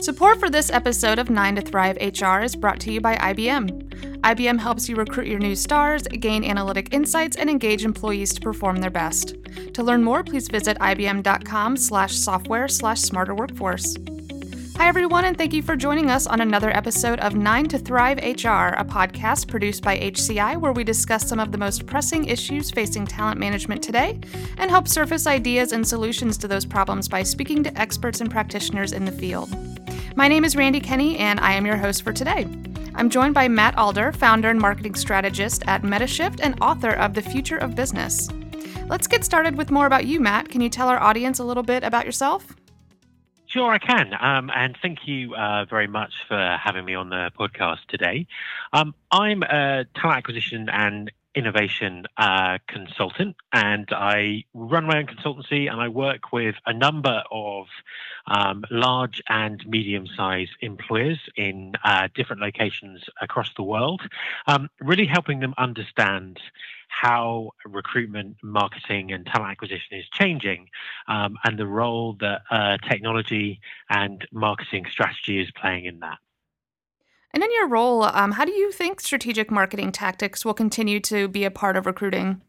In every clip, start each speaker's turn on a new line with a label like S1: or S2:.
S1: Support for this episode of 9 to Thrive HR is brought to you by IBM. IBM helps you recruit your new stars, gain analytic insights, and engage employees to perform their best. To learn more, please visit ibm.com slash software slash smarter workforce. Hi, everyone, and thank you for joining us on another episode of 9 to Thrive HR, a podcast produced by HCI where we discuss some of the most pressing issues facing talent management today and help surface ideas and solutions to those problems by speaking to experts and practitioners in the field. My name is Randy Kenny, and I am your host for today. I'm joined by Matt Alder, founder and marketing strategist at Metashift and author of The Future of Business. Let's get started with more about you, Matt. Can you tell our audience a little bit about yourself?
S2: Sure, I can. Um, and thank you uh, very much for having me on the podcast today. Um, I'm a talent acquisition and innovation uh, consultant, and I run my own consultancy, and I work with a number of um, large and medium-sized employers in uh, different locations across the world, um, really helping them understand how recruitment, marketing, and talent acquisition is changing, um, and the role that uh, technology and marketing strategy is playing in that.
S1: And in your role, um, how do you think strategic marketing tactics will continue to be a part of recruiting?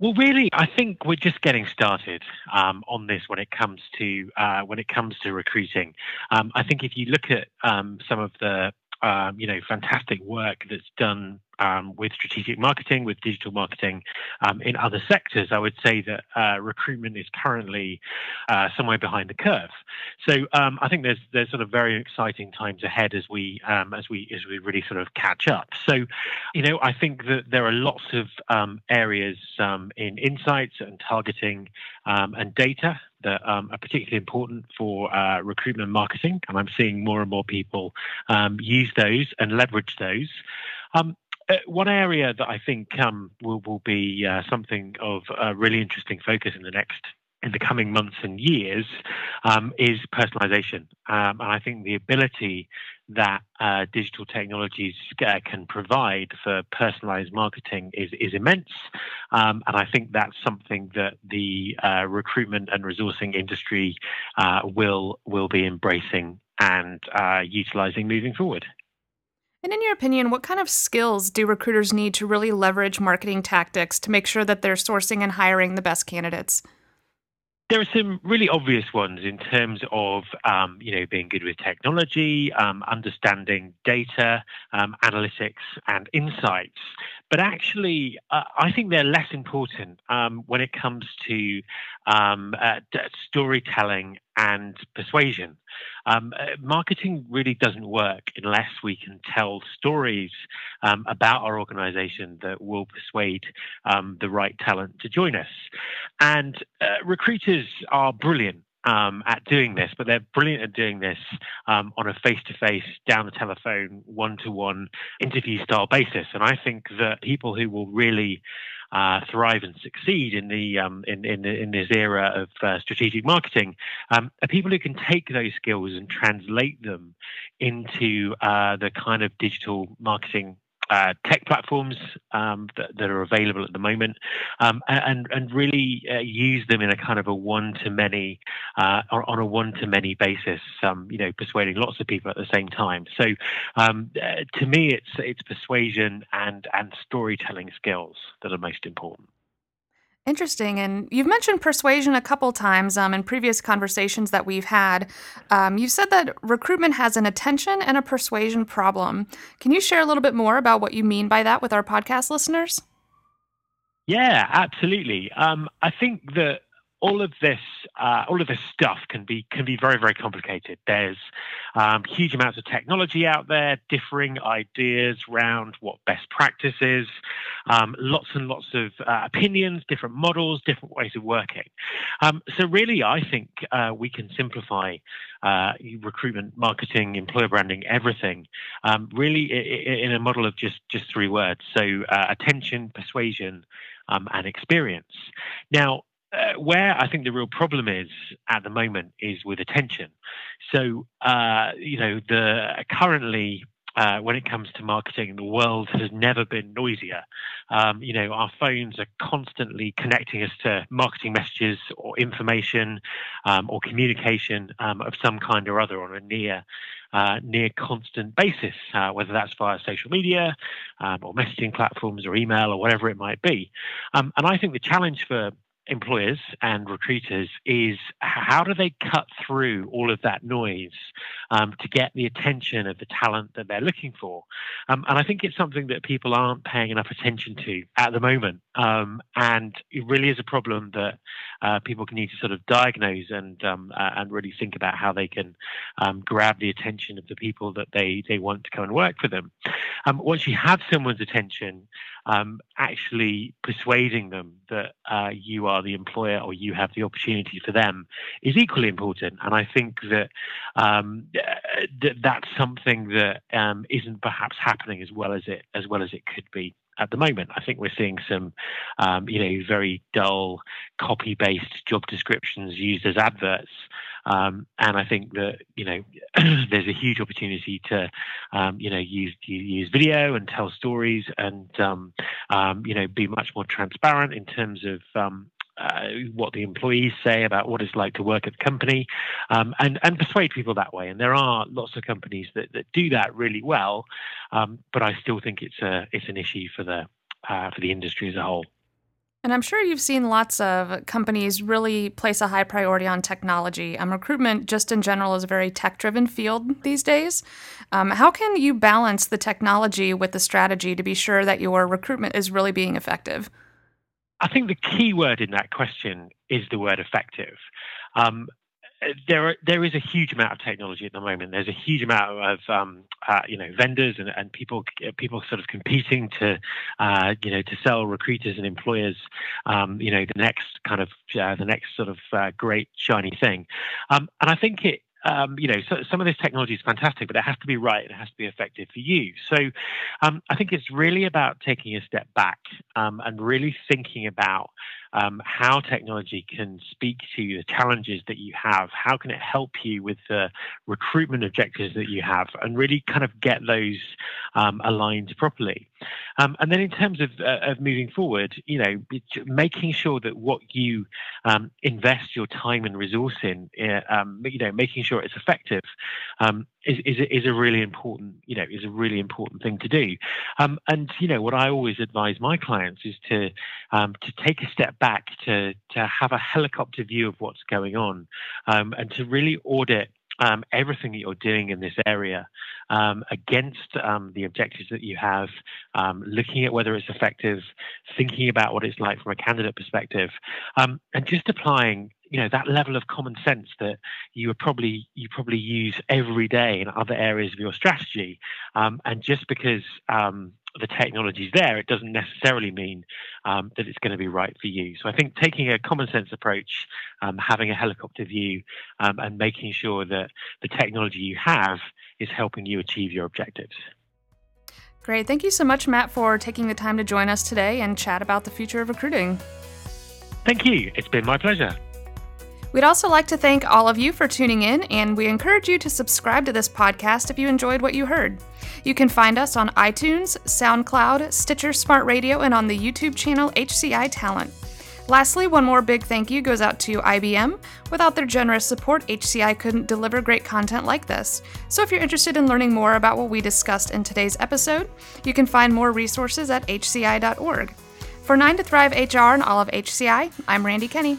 S2: Well, really, I think we're just getting started um, on this when it comes to uh, when it comes to recruiting. Um, I think if you look at um, some of the um, you know fantastic work that's done um, with strategic marketing, with digital marketing um, in other sectors, I would say that uh, recruitment is currently uh, somewhere behind the curve. So um, I think there's there's sort of very exciting times ahead as we um, as we as we really sort of catch up. So, you know, I think that there are lots of um, areas um, in insights and targeting and data that um, are particularly important for uh, recruitment and marketing, and I'm seeing more and more people um, use those and leverage those. Um, uh, one area that I think um, will will be uh, something of a really interesting focus in the next in the coming months and years um, is personalization, um, and I think the ability that uh, digital technologies uh, can provide for personalized marketing is is immense, um, and I think that's something that the uh, recruitment and resourcing industry uh, will will be embracing and utilizing moving forward.
S1: And in your opinion, what kind of skills do recruiters need to really leverage marketing tactics to make sure that they're sourcing and hiring the best candidates?
S2: There are some really obvious ones in terms of, um, you know, being good with technology, um, understanding data, um, analytics, and insights. But actually, uh, I think they're less important um, when it comes to um, uh, storytelling and persuasion. Um, uh, marketing really doesn't work unless we can tell stories um, about our organization that will persuade um, the right talent to join us. And uh, recruiters are brilliant um, at doing this, but they're brilliant at doing this um, on a face-to-face, down the telephone, one-to-one interview style basis. And I think that people who will really uh, thrive and succeed in the um, in, in, in this era of uh, strategic marketing. Um, are people who can take those skills and translate them into uh, the kind of digital marketing uh, tech platforms um, that, that, are available at the moment, um, and and really uh, use them in a kind of a one to many uh, on a one to many basis. Um, you know, persuading lots of people at the same time. So, um, uh, to me, it's it's persuasion and and storytelling skills that are most important.
S1: Interesting. And you've mentioned persuasion a couple times um, in previous conversations that we've had. Um, you've said that recruitment has an attention and a persuasion problem. Can you share a little bit more about what you mean by that with our podcast listeners?
S2: Yeah, absolutely. Um, I think that all of this uh, all of this stuff can be can be very very complicated. There's um, huge amounts of technology out there, differing ideas around what best practice is, um, lots and lots of uh, opinions, different models, different ways of working. Um, so really, I think uh, we can simplify uh, recruitment, marketing, employer branding, everything, um, really in a model of just just three words. So uh, attention, persuasion. Um, and experience. Now, uh, where I think the real problem is at the moment is with attention. So, uh, you know, the currently uh, when it comes to marketing, the world has never been noisier. Um, you know, our phones are constantly connecting us to marketing messages or information um, or communication um, of some kind or other on a near uh, near constant basis, uh, whether that's via social media um, or messaging platforms or email or whatever it might be. Um, and I think the challenge for employers and recruiters is how do they cut through all of that noise um, to get the attention of the talent that they're looking for? Um, and I think it's something that people aren't paying enough attention to at the moment. Um, and it really is a problem that uh, people need to sort of diagnose and uh, and really think about how they can um, grab the attention of the people that they, they want to come and work for them. Um, once you have someone's attention, actually persuading them that uh, you are the employer or you have the opportunity for them is equally important. And I think that um, th- that's something that um, not perhaps happening as well as it as well as it could be at the moment. I think we're seeing some, um, you know, very dull copy-based job descriptions used as adverts, um, and I think that you know there's a huge opportunity to, um, you know, use use video and tell stories, and um, um, you know, be much more transparent in terms of um, uh, what the employees say about what it's like to work at the company, um, and and persuade people that way. And there are lots of companies that, that do that really well, um, but I still think it's a it's an issue for the uh, for the industry as a whole.
S1: And I'm sure you've seen lots of companies really place a high priority on technology. Um, recruitment, just in general, is a very tech driven field these days. Um, how can you balance the technology with the strategy to be sure that your recruitment is really being effective?
S2: I think the key word in that question is the word effective. Um, there are, there is a huge amount of technology at the moment. There's a huge amount of um, uh, you know vendors and, and people people sort of competing to uh, you know to sell recruiters and employers um, you know the next kind of uh, the next sort of uh, great shiny thing. Um, and I think it um, you know, so, some of this technology is fantastic, but it has to be right. It has to be effective for you. So, um, I think it's really about taking a step back um, and really thinking about um, how technology can speak to the challenges that you have. How can it help you with the recruitment objectives that you have, and really kind of get those um, aligned properly. Um, and then in terms of, uh, of moving forward, you know, making sure that what you um, invest your time and resource in, uh, um, you know, making sure it's effective um, is, is, is a really important, you know, is a really important thing to do. Um, and you know, what I always advise my clients is to to take a step back, to to have a helicopter view of what's going on, and to really audit um, everything that you're doing in this area um, against um, the objectives that you have, um, looking at whether it's effective, thinking about what it's like from a candidate perspective, um, and just applying you know that level of common sense that you would probably you probably use every day in other areas of your strategy um, and just because um, the technology is there, it doesn't necessarily mean um, that it's going to be right for you. So I think taking a common sense approach, um, having a helicopter view, um, and making sure that the technology you have is helping you achieve your objectives.
S1: Great. Thank you so much, Matt, for taking the time to join us today and chat about the future of recruiting.
S2: Thank you. It's been my pleasure.
S1: We'd also like to thank all of you for tuning in, and we encourage you to subscribe to this podcast if you enjoyed what you heard. You can find us on iTunes, SoundCloud, Stitcher Smart Radio, and on the YouTube channel HCI Talent. Lastly, one more big thank you goes out to IBM. Without their generous support, HCI couldn't deliver great content like this. So if you're interested in learning more about what we discussed in today's episode, you can find more resources at hci.org. For 9 to Thrive HR and all of HCI, I'm Randy Kenny.